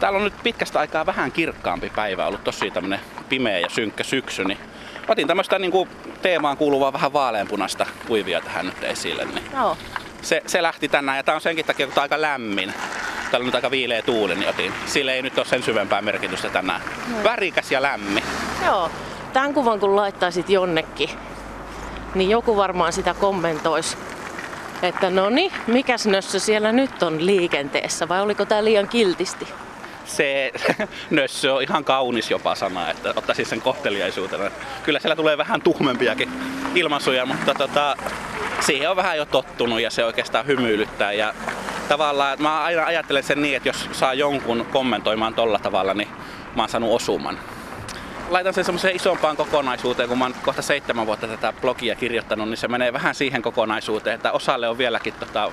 täällä on nyt pitkästä aikaa vähän kirkkaampi päivä ollut tosi tämmönen pimeä ja synkkä syksy, niin otin tämmöistä niin kuin teemaan kuuluvaa vähän vaaleanpunasta kuivia tähän nyt esille. Niin Joo. se, se, lähti tänään ja tää on senkin takia, kun tää on aika lämmin. Täällä on nyt aika viileä tuuli, niin otin. Sille ei nyt ole sen syvempää merkitystä tänään. Värikäs ja lämmin. Joo. Tämän kuvan kun laittaisit jonnekin, niin joku varmaan sitä kommentoisi. Että no niin, mikäs nössö siellä nyt on liikenteessä vai oliko tää liian kiltisti? Se nössö on ihan kaunis jopa sana, että ottaisin sen kohteliaisuutena. Kyllä siellä tulee vähän tuhmempiakin ilmaisuja, mutta tota, siihen on vähän jo tottunut ja se oikeastaan hymyilyttää. Ja tavallaan mä aina ajattelen sen niin, että jos saa jonkun kommentoimaan tolla tavalla, niin mä oon saanut osuman. Laitan sen semmoiseen isompaan kokonaisuuteen, kun mä oon kohta seitsemän vuotta tätä blogia kirjoittanut, niin se menee vähän siihen kokonaisuuteen, että osalle on vieläkin tota,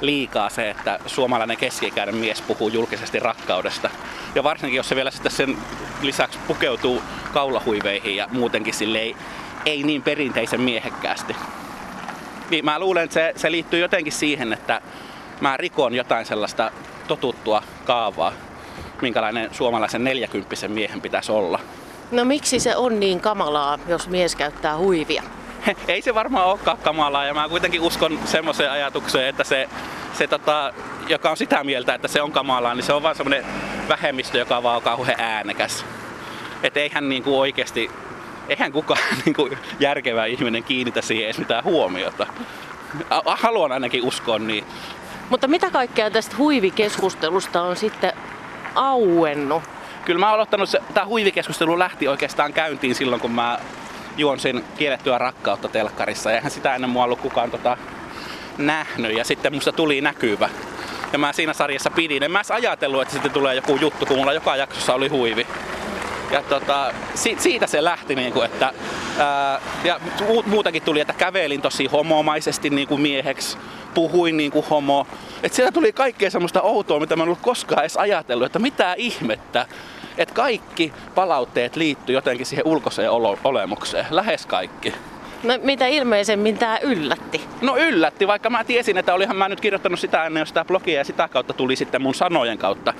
liikaa se, että suomalainen keski-ikäinen mies puhuu julkisesti rakkaudesta. Ja varsinkin, jos se vielä sitten sen lisäksi pukeutuu kaulahuiveihin ja muutenkin sille ei, niin perinteisen miehekkäästi. Niin mä luulen, että se, se liittyy jotenkin siihen, että mä rikon jotain sellaista totuttua kaavaa, minkälainen suomalaisen 40 miehen pitäisi olla. No miksi se on niin kamalaa, jos mies käyttää huivia? Ei se varmaan olekaan kamalaa ja mä kuitenkin uskon semmoiseen ajatukseen, että se, se tota, joka on sitä mieltä, että se on kamalaa, niin se on vaan semmoinen vähemmistö, joka vaan on kauhean äänekäs. Että eihän niinku oikeasti, eihän kukaan niinku järkevä ihminen kiinnitä siihen edes mitään huomiota. Haluan ainakin uskoa niin. Mutta mitä kaikkea tästä huivikeskustelusta on sitten auennut? Kyllä mä oon aloittanut, tämä huivikeskustelu lähti oikeastaan käyntiin silloin, kun mä juonsin kiellettyä rakkautta telkkarissa. Eihän sitä ennen mua ollut kukaan tota, nähnyt ja sitten musta tuli näkyvä. Ja mä siinä sarjassa pidin. En mä edes ajatellut, että sitten tulee joku juttu, kun mulla joka jaksossa oli huivi. Ja tota, si- siitä se lähti, niin kuin, että ää, ja mu- muutakin tuli, että kävelin tosi homomaisesti niin kuin mieheksi, puhuin niin kuin homo. Et sieltä tuli kaikkea semmoista outoa, mitä mä en ollut koskaan edes ajatellut, että mitä ihmettä. Että kaikki palautteet liittyy jotenkin siihen ulkoiseen olemukseen, lähes kaikki. No, mitä ilmeisemmin tämä yllätti? No yllätti, vaikka mä tiesin, että olihan mä nyt kirjoittanut sitä ennen jo sitä blogia ja sitä kautta tuli sitten mun sanojen kautta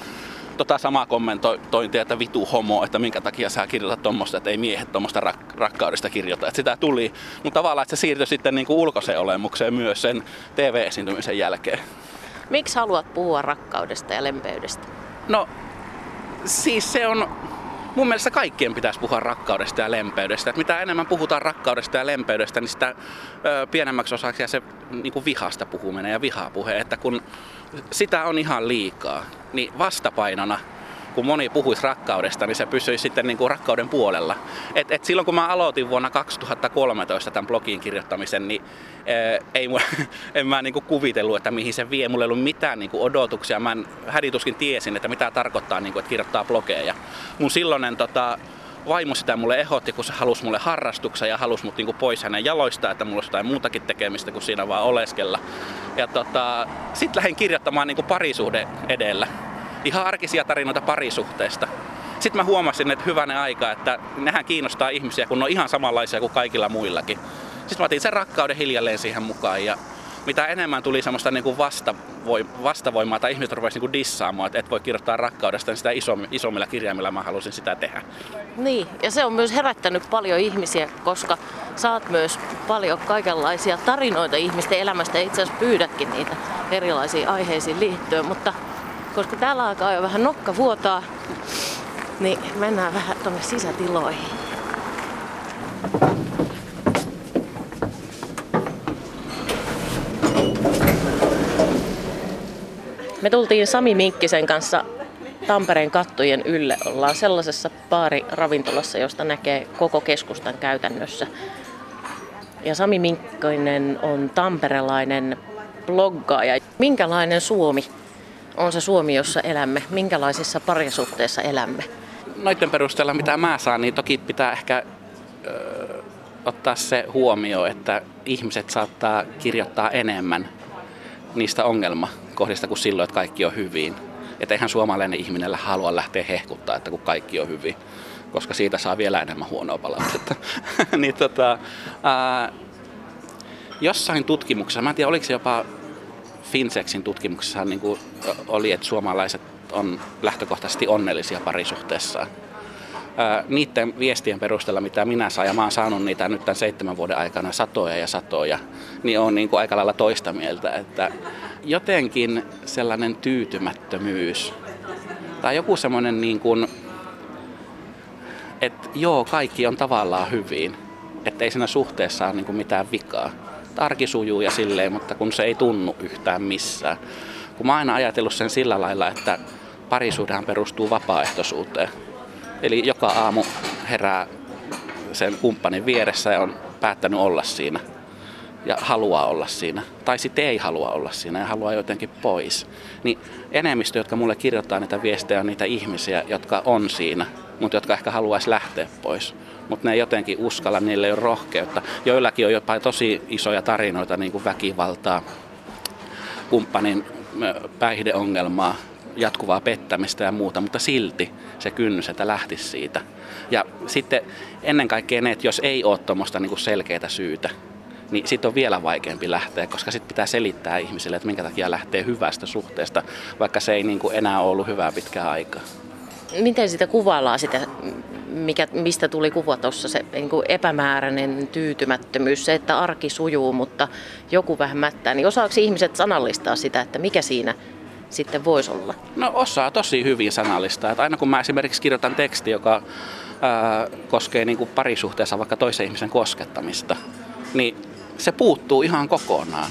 tota samaa kommentointia, että vitu homo, että minkä takia sä kirjoitat tuommoista, että ei miehet tuommoista rak- rakkaudesta kirjoita. Että sitä tuli, mutta tavallaan, että se siirtyi sitten niin kuin ulkoiseen olemukseen myös sen TV-esiintymisen jälkeen. Miksi haluat puhua rakkaudesta ja lempeydestä? No, siis se on, mun mielestä kaikkien pitäisi puhua rakkaudesta ja lempeydestä. Että mitä enemmän puhutaan rakkaudesta ja lempeydestä, niin sitä ö, pienemmäksi osaksi ja se niin kuin vihasta puhuminen ja vihapuhe. Että kun sitä on ihan liikaa, niin vastapainona kun moni puhuisi rakkaudesta, niin se pysyisi sitten niin kuin rakkauden puolella. Et, et silloin kun mä aloitin vuonna 2013 tämän blogin kirjoittamisen, niin ää, ei, mulla- en mä niin kuin kuvitellut, että mihin se vie. Mulla ei ollut mitään niin kuin odotuksia. Mä hädituskin tiesin, että mitä tarkoittaa, niin kuin, että kirjoittaa blogeja. Mun silloinen tota, vaimo sitä mulle ehdotti, kun se halusi mulle harrastuksen ja halusi mut niinku pois hänen jaloistaan, että mulla olisi jotain muutakin tekemistä kuin siinä vaan oleskella. Ja tota, sit lähdin kirjoittamaan niinku parisuhde edellä. Ihan arkisia tarinoita parisuhteesta. Sitten mä huomasin, että hyvänä aika, että nehän kiinnostaa ihmisiä, kun ne on ihan samanlaisia kuin kaikilla muillakin. Sitten mä otin sen rakkauden hiljalleen siihen mukaan ja mitä enemmän tuli semmoista niin kuin vastavoim- vastavoimaa tai ihmiset rupesivat niin dissaamaan, että et voi kirjoittaa rakkaudesta, niin sitä isom- isommilla kirjaimilla mä halusin sitä tehdä. Niin, ja se on myös herättänyt paljon ihmisiä, koska saat myös paljon kaikenlaisia tarinoita ihmisten elämästä ja itse asiassa pyydätkin niitä erilaisiin aiheisiin liittyen, mutta koska täällä alkaa jo vähän nokka vuotaa, niin mennään vähän tuonne sisätiloihin. Me tultiin Sami Minkkisen kanssa Tampereen kattojen ylle. Ollaan sellaisessa baariravintolassa, josta näkee koko keskustan käytännössä. Ja Sami Minkkoinen on tamperelainen bloggaaja. Minkälainen Suomi on se Suomi, jossa elämme? Minkälaisissa parisuhteissa elämme? Noiden perusteella, mitä mä saan, niin toki pitää ehkä ö, ottaa se huomioon, että ihmiset saattaa kirjoittaa enemmän niistä ongelmakohdista kuin silloin, että kaikki on hyvin. Että eihän suomalainen ihminen halua lähteä hehkuttaa, että kun kaikki on hyvin, koska siitä saa vielä enemmän huonoa palautetta. niin tota, ää, jossain tutkimuksessa, mä en tiedä oliko se jopa Finsexin tutkimuksessa niin kuin oli, että suomalaiset on lähtökohtaisesti onnellisia parisuhteessaan. Niiden viestien perusteella, mitä minä saan, ja mä oon saanut niitä nyt tämän seitsemän vuoden aikana satoja ja satoja, niin on niin aika lailla toista mieltä, että jotenkin sellainen tyytymättömyys tai joku semmoinen niin kuin, että joo, kaikki on tavallaan hyvin, että ei siinä suhteessa ole niin kuin mitään vikaa. Arki sujuu ja silleen, mutta kun se ei tunnu yhtään missään. Kun mä oon aina ajatellut sen sillä lailla, että parisuhdehan perustuu vapaaehtoisuuteen. Eli joka aamu herää sen kumppanin vieressä ja on päättänyt olla siinä ja haluaa olla siinä. Tai sitten ei halua olla siinä ja haluaa jotenkin pois. Niin enemmistö, jotka mulle kirjoittaa niitä viestejä, on niitä ihmisiä, jotka on siinä, mutta jotka ehkä haluaisi lähteä pois. Mutta ne ei jotenkin uskalla, niille ei ole rohkeutta. Joillakin on jopa tosi isoja tarinoita, niin kuin väkivaltaa, kumppanin päihdeongelmaa, jatkuvaa pettämistä ja muuta, mutta silti se kynnys, että lähtisi siitä. Ja sitten ennen kaikkea ne, että jos ei ole tuommoista niin selkeää syytä, niin sitten on vielä vaikeampi lähteä, koska sitten pitää selittää ihmisille, että minkä takia lähtee hyvästä suhteesta, vaikka se ei niin kuin enää ollut hyvää pitkää aikaa. Miten sitä kuvaillaan sitä, mikä, mistä tuli kuva tuossa, se niin kuin epämääräinen tyytymättömyys, se, että arki sujuu, mutta joku vähän mättää, niin osaako ihmiset sanallistaa sitä, että mikä siinä sitten voisi olla? No osaa tosi hyvin sanallistaa. Että aina kun mä esimerkiksi kirjoitan teksti, joka ää, koskee niin kuin parisuhteessa vaikka toisen ihmisen koskettamista, niin se puuttuu ihan kokonaan.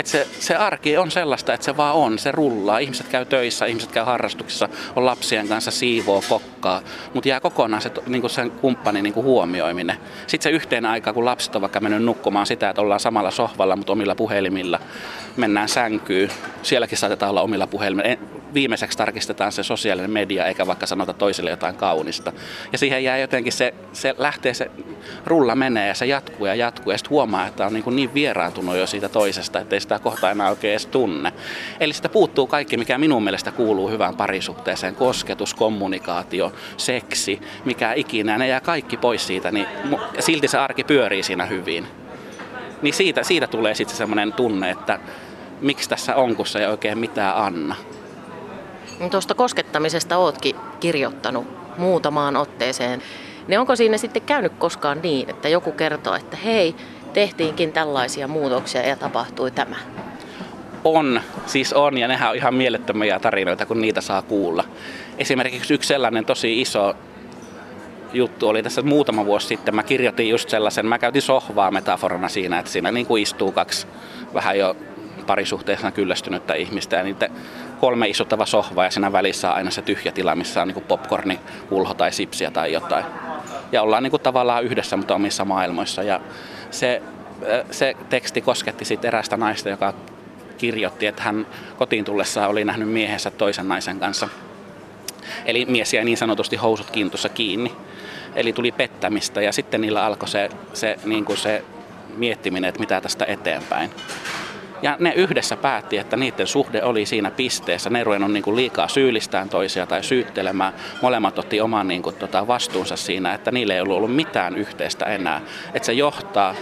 Et se, se arki on sellaista, että se vaan on, se rullaa. Ihmiset käy töissä, ihmiset käy harrastuksissa, on lapsien kanssa siivoo, kokkaa, mutta jää kokonaan se, niin kuin sen kumppanin niin kuin huomioiminen. Sitten se yhteen aika, kun lapset on vaikka mennyt nukkumaan sitä, että ollaan samalla sohvalla, mutta omilla puhelimilla, mennään sänkyyn. Sielläkin saatetaan olla omilla puhelimilla viimeiseksi tarkistetaan se sosiaalinen media, eikä vaikka sanota toiselle jotain kaunista. Ja siihen jää jotenkin se, se lähtee se rulla menee ja se jatkuu ja jatkuu ja sitten huomaa, että on niin, kuin niin vieraantunut jo siitä toisesta, että ei sitä kohta enää oikein edes tunne. Eli sitä puuttuu kaikki, mikä minun mielestä kuuluu hyvään parisuhteeseen, kosketus, kommunikaatio, seksi, mikä ikinä, ne jää kaikki pois siitä, niin silti se arki pyörii siinä hyvin. Niin siitä, siitä tulee sitten semmoinen tunne, että miksi tässä on, kun se ei oikein mitään anna. Tuosta koskettamisesta ootkin kirjoittanut muutamaan otteeseen. Ne onko siinä sitten käynyt koskaan niin, että joku kertoo, että hei, tehtiinkin tällaisia muutoksia ja tapahtui tämä? On, siis on, ja nehän on ihan mielettömiä tarinoita, kun niitä saa kuulla. Esimerkiksi yksi sellainen tosi iso juttu oli tässä muutama vuosi sitten. Mä kirjoitin just sellaisen, mä käytin sohvaa metaforana siinä, että siinä niin kuin istuu kaksi vähän jo parisuhteessa kyllästynyttä ihmistä ja niitä kolme isottava sohvaa ja siinä välissä on aina se tyhjä tila, missä on niin popcorni, kulho tai sipsiä tai jotain. Ja ollaan niin kuin tavallaan yhdessä, mutta omissa maailmoissa. Ja se, se teksti kosketti sitten erästä naista, joka kirjoitti, että hän kotiin tullessaan oli nähnyt miehensä toisen naisen kanssa. Eli mies jäi niin sanotusti housut kintussa kiinni. Eli tuli pettämistä ja sitten niillä alkoi se, se, niin kuin se miettiminen, että mitä tästä eteenpäin. Ja ne yhdessä päätti, että niiden suhde oli siinä pisteessä. Ne ruvennut niin liikaa syyllistään toisia tai syyttelemään. Molemmat otti oman niin kuin, tota, vastuunsa siinä, että niille ei ollut mitään yhteistä enää. Että se johtaa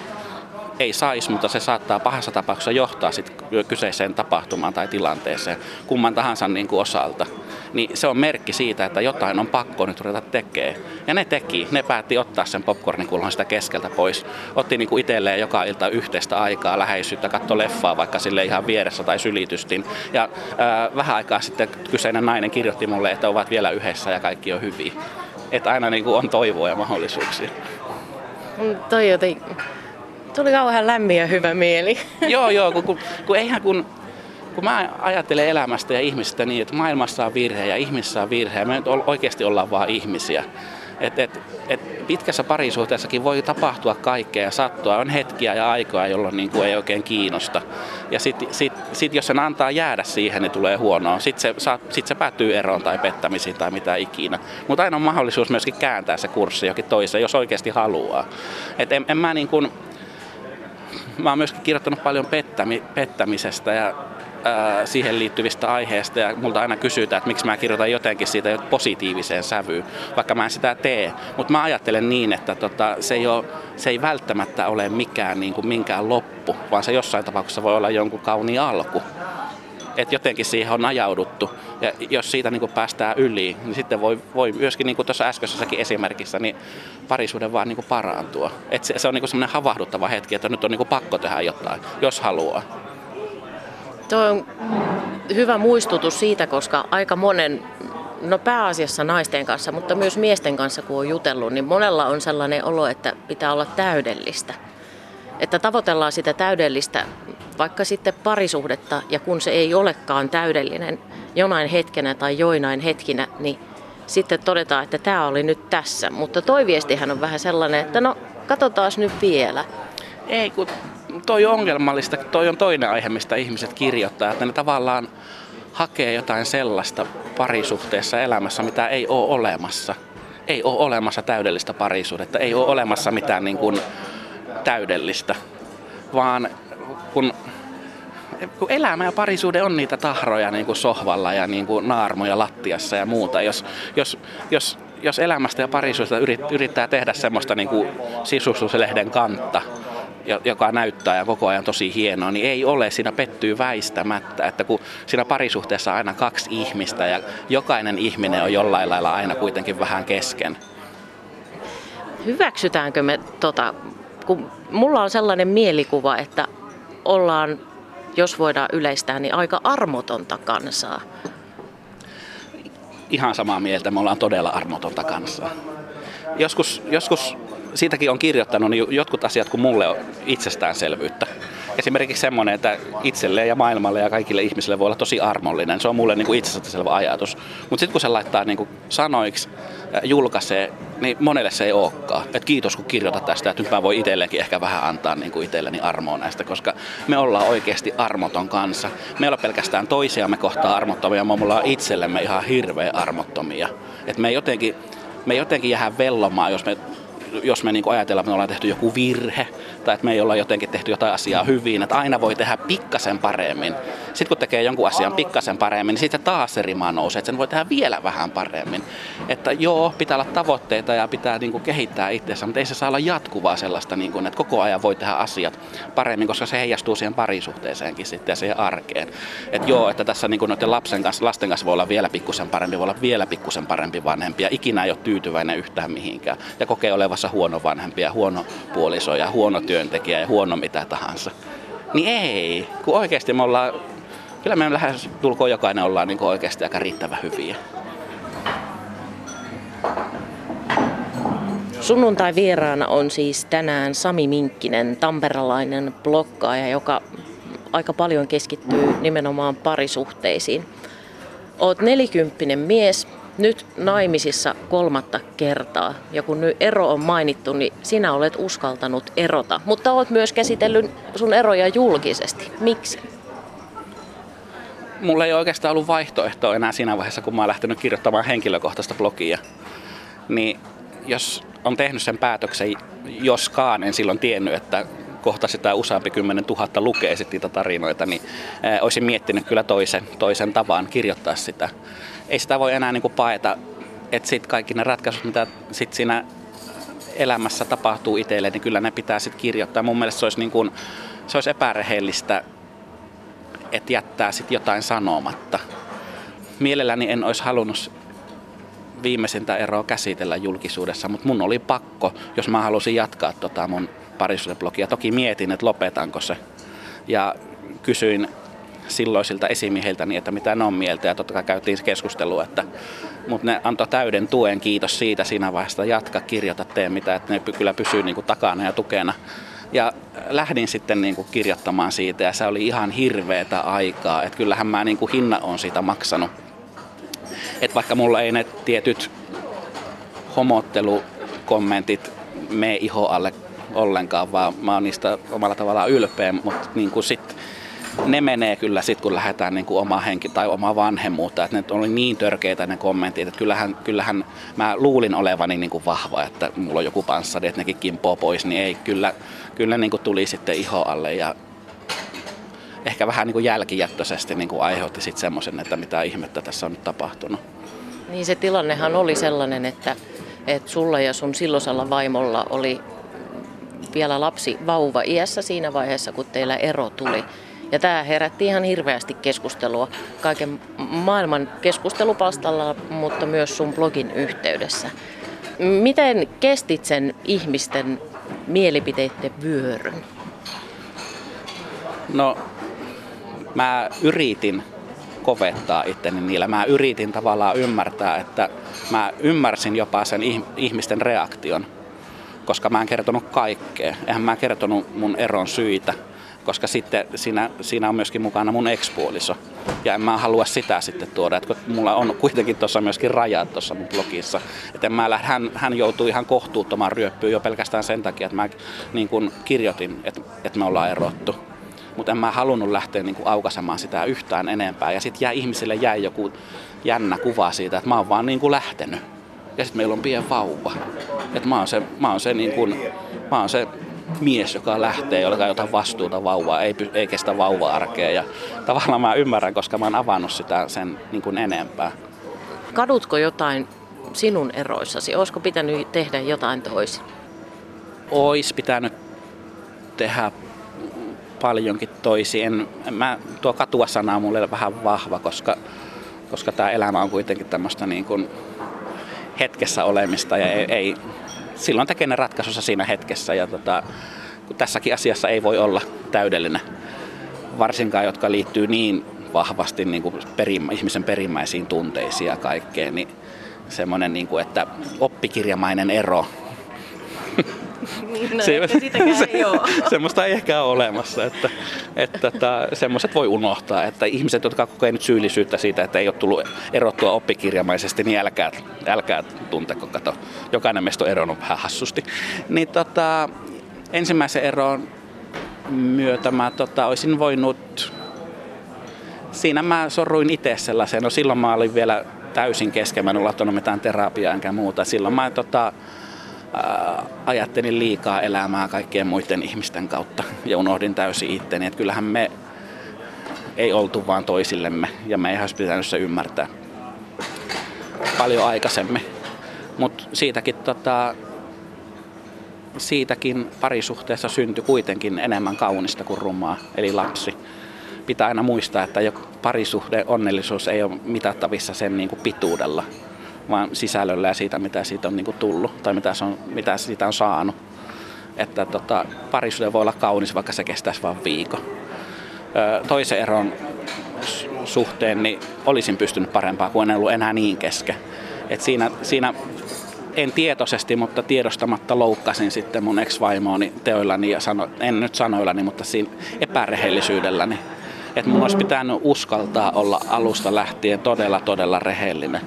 ei saisi, mutta se saattaa pahassa tapauksessa johtaa sit kyseiseen tapahtumaan tai tilanteeseen kumman tahansa niin kuin osalta. Niin se on merkki siitä, että jotain on pakko nyt ruveta tekemään. Ja ne teki. Ne päätti ottaa sen popcornikulhon sitä keskeltä pois. Otti niin kuin itselleen joka ilta yhteistä aikaa, läheisyyttä, katso leffaa vaikka sille ihan vieressä tai sylitystin. Ja ää, vähän aikaa sitten kyseinen nainen kirjoitti mulle, että ovat vielä yhdessä ja kaikki on hyvin. Että aina niin kuin on toivoa ja mahdollisuuksia. Mm, toi joten Tuli kauhean lämmin ja hyvä mieli. joo, joo, kun, kun, kun eihän kun, kun mä ajattelen elämästä ja ihmistä niin, että maailmassa on virhe ja ihmissä on virhe, me oikeasti ollaan vaan ihmisiä. Et, et, et pitkässä parisuhteessakin voi tapahtua kaikkea ja sattua. On hetkiä ja aikoja, jolloin niin kuin ei oikein kiinnosta. Ja sitten sit, sit, jos sen antaa jäädä siihen, niin tulee huonoa. Sitten se, sit se päättyy eroon tai pettämisiin tai mitä ikinä. Mutta aina on mahdollisuus myöskin kääntää se kurssi jokin toiseen, jos oikeasti haluaa. Et en, en mä niin kuin, mä oon myöskin kirjoittanut paljon pettämi, pettämisestä ja ää, siihen liittyvistä aiheista ja multa aina kysytään, että miksi mä kirjoitan jotenkin siitä positiiviseen sävyyn, vaikka mä en sitä tee. Mutta mä ajattelen niin, että tota, se, ei ole, se ei välttämättä ole mikään, niin kuin minkään loppu, vaan se jossain tapauksessa voi olla jonkun kauni alku. Että jotenkin siihen on ajauduttu. Ja jos siitä niin kuin päästään yli, niin sitten voi, voi myöskin niin kuin tuossa äskeisessäkin esimerkissä, niin parisuuden vaan niin kuin parantua. Et se, se on niin semmoinen havahduttava hetki, että nyt on niin kuin pakko tehdä jotain, jos haluaa. Tuo on hyvä muistutus siitä, koska aika monen, no pääasiassa naisten kanssa, mutta myös miesten kanssa kun on jutellut, niin monella on sellainen olo, että pitää olla täydellistä. Että tavoitellaan sitä täydellistä vaikka sitten parisuhdetta, ja kun se ei olekaan täydellinen jonain hetkenä tai joinain hetkinä, niin sitten todetaan, että tämä oli nyt tässä. Mutta toi viestihän on vähän sellainen, että no katsotaan nyt vielä. Ei, kun toi on ongelmallista. Toi on toinen aihe, mistä ihmiset kirjoittaa, että ne tavallaan hakee jotain sellaista parisuhteessa elämässä, mitä ei ole olemassa. Ei ole olemassa täydellistä parisuhdetta, ei ole olemassa mitään niin kuin täydellistä, vaan kun, kun elämä ja parisuuden on niitä tahroja niin kuin sohvalla ja niin kuin naarmoja lattiassa ja muuta, jos, jos, jos, jos elämästä ja parisuudesta yrittää tehdä semmoista niin kuin sisustuslehden kantta, joka näyttää ja koko ajan tosi hienoa, niin ei ole. Siinä pettyy väistämättä, että kun siinä parisuhteessa on aina kaksi ihmistä ja jokainen ihminen on jollain lailla aina kuitenkin vähän kesken. Hyväksytäänkö me tota, kun mulla on sellainen mielikuva, että ollaan, jos voidaan yleistää, niin aika armotonta kansaa. Ihan samaa mieltä, me ollaan todella armotonta kansaa. Joskus, joskus siitäkin on kirjoittanut niin jotkut asiat kuin mulle on itsestäänselvyyttä. Esimerkiksi semmoinen, että itselle ja maailmalle ja kaikille ihmisille voi olla tosi armollinen. Se on mulle niin kuin itsestäänselvä ajatus. Mutta sitten kun se laittaa niin kuin sanoiksi, julkaisee, niin monelle se ei olekaan. Et kiitos kun kirjoitat tästä, että nyt mä voin itselleenkin ehkä vähän antaa niin kuin itselleni armoa näistä, koska me ollaan oikeasti armoton kanssa. Me ei ole pelkästään toisiamme kohtaa armottomia, me ollaan itsellemme ihan hirveän armottomia. Et me jotenkin, me jotenkin jäädään vellomaan, jos me jos me niin ajatellaan, että me ollaan tehty joku virhe tai että me ei olla jotenkin tehty jotain asiaa hyvin, että aina voi tehdä pikkasen paremmin. Sitten kun tekee jonkun asian pikkasen paremmin, niin sitten taas se rima nousee, että sen voi tehdä vielä vähän paremmin. Että joo, pitää olla tavoitteita ja pitää niin kuin kehittää itseänsä, mutta ei se saa olla jatkuvaa sellaista, niin kuin, että koko ajan voi tehdä asiat paremmin, koska se heijastuu siihen parisuhteeseenkin sitten ja siihen arkeen. Että joo, että tässä niin kuin noiden lapsen kanssa, lasten kanssa voi olla vielä pikkusen parempi, voi olla vielä pikkusen parempi vanhempi ja ikinä ei ole tyytyväinen yhtään mihinkään ja kokee olevansa huono vanhempi ja huono puoliso ja huono työntekijä ja huono mitä tahansa. Niin ei, kun oikeasti me ollaan, kyllä me lähes tulkoon jokainen ollaan niin oikeasti aika riittävän hyviä. Sunnuntai vieraana on siis tänään Sami Minkkinen, tamperalainen blokkaaja, joka aika paljon keskittyy nimenomaan parisuhteisiin. Oot nelikymppinen mies, nyt naimisissa kolmatta kertaa. Ja kun nyt ero on mainittu, niin sinä olet uskaltanut erota. Mutta olet myös käsitellyt sun eroja julkisesti. Miksi? Mulla ei oikeastaan ollut vaihtoehtoa enää siinä vaiheessa, kun mä oon lähtenyt kirjoittamaan henkilökohtaista blogia. Niin jos on tehnyt sen päätöksen, joskaan en silloin tiennyt, että kohta sitä useampi kymmenen tuhatta lukee sitten niitä tarinoita, niin ää, olisin miettinyt kyllä toisen, toisen tavan kirjoittaa sitä. Ei sitä voi enää niin kuin paeta, että sitten kaikki ne ratkaisut, mitä sit siinä elämässä tapahtuu itselle, niin kyllä ne pitää sitten kirjoittaa. Mun mielestä se olisi, niin kuin, se olisi epärehellistä, että jättää sitten jotain sanomatta. Mielelläni en olisi halunnut viimeisintä eroa käsitellä julkisuudessa, mutta mun oli pakko, jos mä halusin jatkaa tota mun parisuhdeblogia. Toki mietin, että lopetanko se. Ja kysyin silloisilta esimiehiltäni, että mitä ne on mieltä ja totta kai käytiin keskustelua, että, mutta ne antoi täyden tuen, kiitos siitä siinä vaiheessa, jatka, kirjoita, tee mitä, että ne kyllä pysyy niin kuin takana ja tukena. Ja lähdin sitten niin kuin kirjoittamaan siitä ja se oli ihan hirveetä aikaa, että kyllähän mä niin kuin hinna on siitä maksanut. Että vaikka mulla ei ne tietyt homottelukommentit mene iho alle ollenkaan, vaan mä oon niistä omalla tavallaan ylpeä, mutta niin kuin sit, ne menee kyllä sitten, kun lähdetään niin kuin oma henki tai oma vanhemmuutta. Että ne oli niin törkeitä ne kommentit, että kyllähän, kyllähän mä luulin olevani niin kuin vahva, että mulla on joku panssari, että nekin kimpoo pois, niin ei, kyllä, kyllä niin kuin tuli sitten iho alle ja ehkä vähän niin kuin jälkijättöisesti niin kuin aiheutti sitten semmoisen, että mitä ihmettä tässä on nyt tapahtunut. Niin se tilannehan oli sellainen, että, että sulla ja sun silloisella vaimolla oli vielä lapsi vauva iässä siinä vaiheessa, kun teillä ero tuli. Ja tämä herätti ihan hirveästi keskustelua kaiken maailman keskustelupalstalla, mutta myös sun blogin yhteydessä. Miten kestit sen ihmisten mielipiteiden vyöryn? No, mä yritin kovettaa itteni niillä. Mä yritin tavallaan ymmärtää, että mä ymmärsin jopa sen ihmisten reaktion, koska mä en kertonut kaikkea. Eihän mä kertonut mun eron syitä, koska sitten siinä, siinä on myöskin mukana mun ekspuoliso. Ja en mä halua sitä sitten tuoda, että mulla on kuitenkin tuossa myöskin rajat tuossa mun blogissa. Että mä lähden, hän, hän joutui ihan kohtuuttomaan ryöppyyn jo pelkästään sen takia, että mä niin kun kirjoitin, että, että me ollaan erottu mutta en mä halunnut lähteä niin kuin aukaisemaan sitä yhtään enempää. Ja sitten ihmisille jäi joku jännä kuva siitä, että mä oon vaan niin kuin lähtenyt. Ja sitten meillä on pien vauva. Että mä oon se, mä oon se, niin kuin, mä oon se mies, joka lähtee, jolla ei ota vastuuta vauvaa, ei, ei kestä vauva-arkea. Ja tavallaan mä ymmärrän, koska mä oon avannut sitä sen niin kuin enempää. Kadutko jotain sinun eroissasi? Olisiko pitänyt tehdä jotain toisin? Ois pitänyt tehdä paljonkin toisi. En, mä, tuo katua-sana on mulle vähän vahva, koska, koska tämä elämä on kuitenkin tämmöistä niin kuin hetkessä olemista ja ei, ei, silloin tekee ne ratkaisussa siinä hetkessä ja tota, kun tässäkin asiassa ei voi olla täydellinen, varsinkaan jotka liittyy niin vahvasti niin kuin perimä, ihmisen perimmäisiin tunteisiin ja kaikkeen, niin semmoinen, niin kuin, että oppikirjamainen ero No, se, se, ei ole. Semmoista ei ehkä ole olemassa, että, että, että semmoiset voi unohtaa, että ihmiset, jotka kokee nyt syyllisyyttä siitä, että ei ole tullut erottua oppikirjamaisesti, niin älkää, älkää tunteko, kato, jokainen meistä on eronnut vähän hassusti. Niin tota, ensimmäisen eron myötä mä tota, olisin voinut, siinä mä sorruin itse sellaiseen, no silloin mä olin vielä täysin kesken, mä en ole mitään terapiaa enkä muuta. Silloin mä tota, ajattelin liikaa elämää kaikkien muiden ihmisten kautta ja unohdin täysin itteni. Että kyllähän me ei oltu vaan toisillemme ja me ei olisi pitänyt se ymmärtää paljon aikaisemmin. Mutta siitäkin, tota, siitäkin parisuhteessa syntyi kuitenkin enemmän kaunista kuin rumaa, eli lapsi. Pitää aina muistaa, että parisuhde onnellisuus ei ole mitattavissa sen niin kuin pituudella, vaan sisällöllä ja siitä, mitä siitä on niin kuin tullut tai mitä, se on, mitä siitä on saanut. Että tota, parisuhde voi olla kaunis, vaikka se kestäisi vain viikon. Toisen eron suhteen niin olisin pystynyt parempaa, kun en ollut enää niin kesken. Et siinä, siinä en tietoisesti, mutta tiedostamatta loukkasin sitten mun ex-vaimoani teoillani ja sano, en nyt sanoillani, mutta siinä epärehellisyydelläni. Että mun olisi pitänyt uskaltaa olla alusta lähtien todella, todella rehellinen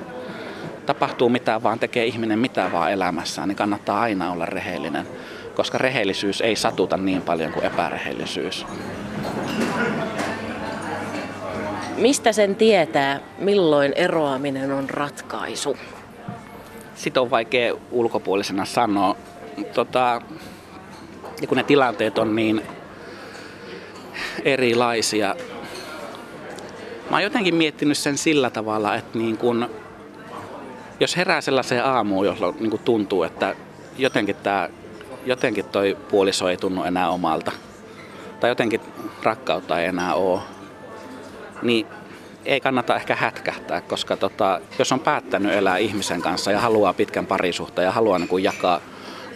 tapahtuu mitä vaan, tekee ihminen mitä vaan elämässään, niin kannattaa aina olla rehellinen, koska rehellisyys ei satuta niin paljon kuin epärehellisyys. Mistä sen tietää, milloin eroaminen on ratkaisu? Sitä on vaikea ulkopuolisena sanoa. Tota, ja kun ne tilanteet on niin erilaisia. Mä oon jotenkin miettinyt sen sillä tavalla, että niin kun jos herää sellaiseen aamuun, jolla niin kuin tuntuu, että jotenkin, tämä, jotenkin toi puoliso ei tunnu enää omalta, tai jotenkin rakkautta ei enää ole, niin ei kannata ehkä hätkähtää, koska tota, jos on päättänyt elää ihmisen kanssa ja haluaa pitkän parisuhteen ja haluaa niin kuin jakaa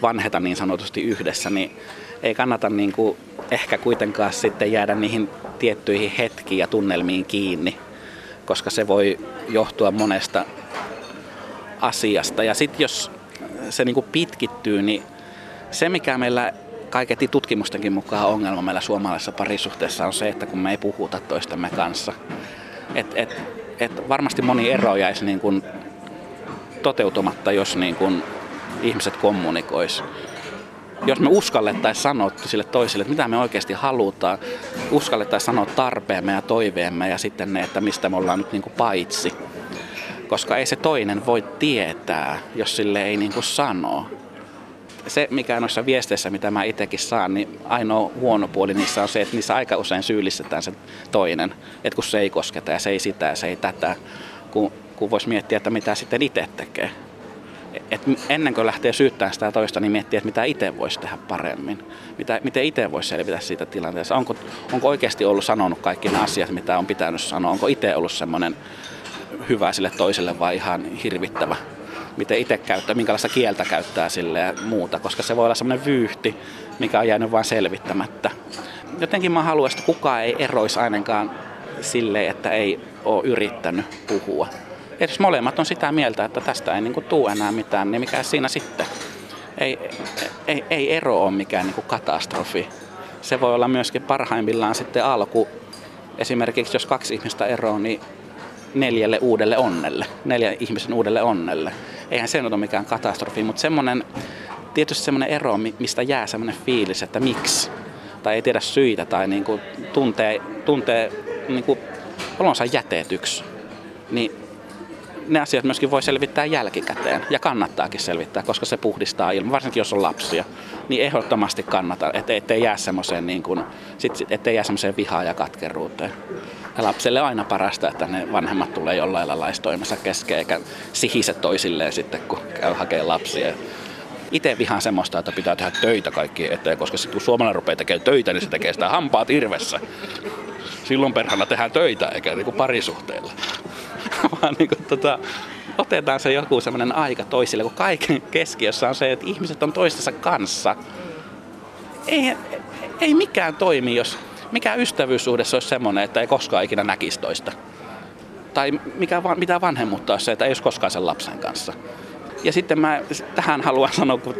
vanheta niin sanotusti yhdessä, niin ei kannata niin kuin ehkä kuitenkaan sitten jäädä niihin tiettyihin hetkiin ja tunnelmiin kiinni, koska se voi johtua monesta asiasta. Ja sitten jos se niin kuin pitkittyy, niin se mikä meillä kaiketi tutkimustenkin mukaan ongelma meillä suomalaisessa parisuhteessa on se, että kun me ei puhuta toistemme kanssa. Et, et, et varmasti moni ero jäisi niin kuin toteutumatta, jos niin kuin ihmiset kommunikois. Jos me uskallettaisiin sanoa sille toiselle, että mitä me oikeasti halutaan, uskallettaisiin sanoa tarpeemme ja toiveemme ja sitten ne, että mistä me ollaan nyt niin kuin paitsi koska ei se toinen voi tietää, jos sille ei niin kuin sano. Se, mikä noissa viesteissä, mitä mä itsekin saan, niin ainoa huono puoli niissä on se, että niissä aika usein syyllistetään se toinen. Että kun se ei kosketa ja se ei sitä ja se ei tätä, kun, kun voisi miettiä, että mitä sitten itse tekee. et ennen kuin lähtee syyttämään sitä toista, niin miettii, että mitä itse voisi tehdä paremmin. Mitä, miten itse voisi selvitä siitä tilanteesta. Onko, onko oikeasti ollut sanonut kaikki ne asiat, mitä on pitänyt sanoa? Onko itse ollut semmoinen hyvä sille toiselle vai ihan hirvittävä? Miten itse käyttää, minkälaista kieltä käyttää sille ja muuta, koska se voi olla semmoinen vyyhti, mikä on jäänyt vain selvittämättä. Jotenkin mä haluaisin, että kukaan ei eroisi ainakaan sille, että ei ole yrittänyt puhua. Edes molemmat on sitä mieltä, että tästä ei niin tule enää mitään, niin mikä siinä sitten? Ei, ei, ei ero ole mikään niin katastrofi. Se voi olla myöskin parhaimmillaan sitten alku. Esimerkiksi jos kaksi ihmistä eroaa, niin neljälle uudelle onnelle, neljä ihmisen uudelle onnelle. Eihän se ole mikään katastrofi, mutta semmoinen, tietysti semmoinen ero, mistä jää semmoinen fiilis, että miksi, tai ei tiedä syitä, tai niin kuin tuntee, tuntee niin kuin olonsa jätetyksi, niin ne asiat myöskin voi selvittää jälkikäteen ja kannattaakin selvittää, koska se puhdistaa ilman, varsinkin jos on lapsia, niin ehdottomasti kannata, ettei, ettei jää semmoiseen niin kuin, vihaan ja katkeruuteen. Ja lapselle aina parasta, että ne vanhemmat tulee jollain lailla laistoimassa kesken eikä sihise toisilleen sitten, kun käy hakemaan lapsia. Itse vihaan semmoista, että pitää tehdä töitä kaikki eteen, koska sitten kun suomalainen rupeaa tekemään töitä, niin se tekee sitä hampaat irvessä. Silloin perhana tehdään töitä, eikä niin kuin parisuhteella. vaan niin kuin, tota, otetaan se joku semmoinen aika toisille, kun kaiken keskiössä on se, että ihmiset on toistensa kanssa. Ei, ei mikään toimi, jos mikä ystävyyssuhde se olisi semmoinen, että ei koskaan ikinä näkisi toista. Tai mikä, mitä vanhemmuutta olisi se, että ei olisi koskaan sen lapsen kanssa. Ja sitten mä tähän haluan sanoa, kun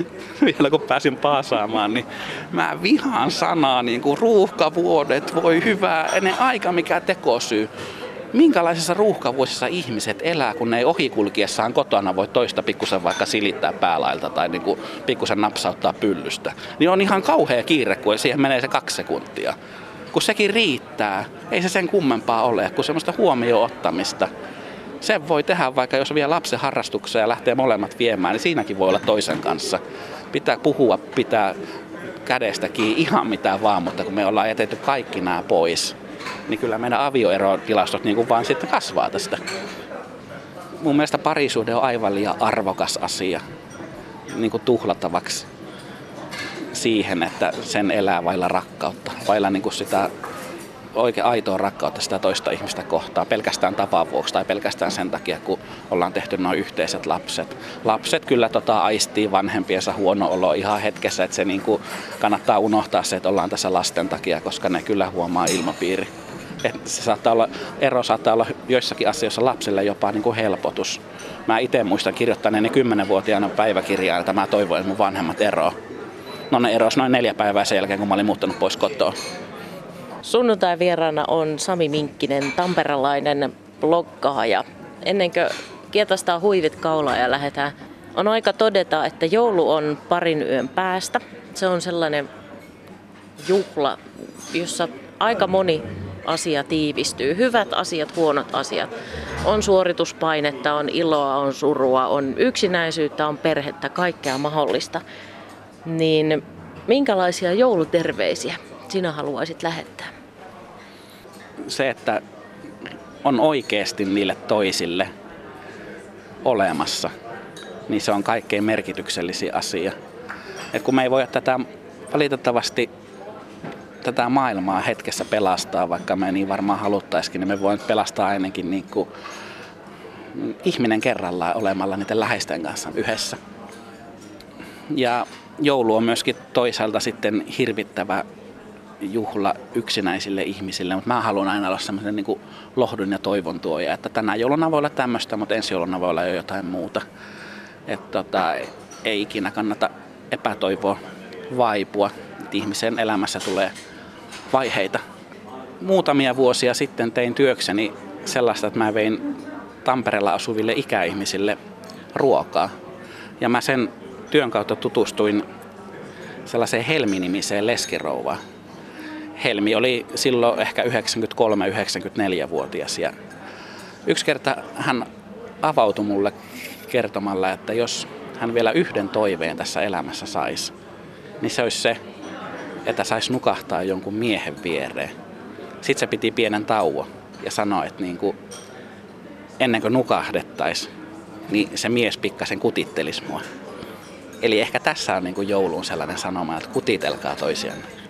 vielä kun pääsin paasaamaan, niin mä vihaan sanaa niin kuin ruuhkavuodet, voi hyvää, ennen aika mikä tekosyy minkälaisessa ruuhkavuosissa ihmiset elää, kun ne ei ohikulkiessaan kotona voi toista pikkusen vaikka silittää päälailta tai niin kuin pikkusen napsauttaa pyllystä. Niin on ihan kauhea kiire, kun siihen menee se kaksi sekuntia. Kun sekin riittää, ei se sen kummempaa ole kuin semmoista huomioon ottamista. Sen voi tehdä vaikka jos vie lapsen harrastukseen ja lähtee molemmat viemään, niin siinäkin voi olla toisen kanssa. Pitää puhua, pitää kädestä kiinni ihan mitä vaan, mutta kun me ollaan jätetty kaikki nämä pois, niin kyllä meidän avioerotilastot niin kuin vaan sitten kasvaa tästä. Mun mielestä parisuhde on aivan liian arvokas asia niin kuin tuhlattavaksi siihen, että sen elää vailla rakkautta, vailla niin kuin sitä oikein aitoa rakkautta sitä toista ihmistä kohtaa pelkästään tapan vuoksi tai pelkästään sen takia, kun ollaan tehty nuo yhteiset lapset. Lapset kyllä tota aistii vanhempiensa huono olo ihan hetkessä, että se niin kuin kannattaa unohtaa se, että ollaan tässä lasten takia, koska ne kyllä huomaa ilmapiiri. Et se saattaa olla, ero saattaa olla joissakin asioissa lapselle jopa niin kuin helpotus. Mä itse muistan kirjoittaneeni kymmenenvuotiaana päiväkirjaa, että mä toivoin, että mun vanhemmat eroa. No ne erosi noin neljä päivää sen jälkeen, kun mä olin muuttanut pois kotoa. Sunnuntai vieraana on Sami Minkkinen, tamperalainen bloggaaja. Ennen kuin kietastaa huivit kaulaa ja lähdetään, on aika todeta, että joulu on parin yön päästä. Se on sellainen juhla, jossa aika moni asia tiivistyy. Hyvät asiat, huonot asiat. On suorituspainetta, on iloa, on surua, on yksinäisyyttä, on perhettä, kaikkea mahdollista. Niin minkälaisia jouluterveisiä sinä haluaisit lähettää? Se, että on oikeasti niille toisille olemassa, niin se on kaikkein merkityksellisin asia. Et kun me ei voi tätä valitettavasti tätä maailmaa hetkessä pelastaa, vaikka me niin varmaan haluttaisikin, niin me voimme pelastaa ainakin niin kuin ihminen kerrallaan olemalla niiden läheisten kanssa yhdessä. Ja joulu on myöskin toisaalta sitten hirvittävä juhla yksinäisille ihmisille, mutta mä haluan aina olla semmoisen niin lohdun ja toivon tuoja, että tänä jouluna voi olla tämmöistä, mutta ensi jouluna voi olla jo jotain muuta. Että tota, ei ikinä kannata epätoivoa vaipua. Että ihmisen elämässä tulee vaiheita. Muutamia vuosia sitten tein työkseni sellaista, että mä vein Tampereella asuville ikäihmisille ruokaa. Ja mä sen työn kautta tutustuin sellaiseen Helmi-nimiseen leskirouvaan. Helmi oli silloin ehkä 93-94-vuotias ja yksi kerta hän avautui mulle kertomalla, että jos hän vielä yhden toiveen tässä elämässä saisi, niin se olisi se, että saisi nukahtaa jonkun miehen viereen. Sitten se piti pienen tauon ja sanoi, että niin kuin, ennen kuin nukahdettaisiin, niin se mies pikkasen kutittelisi mua. Eli ehkä tässä on niin kuin jouluun sellainen sanoma, että kutitelkaa toisianne.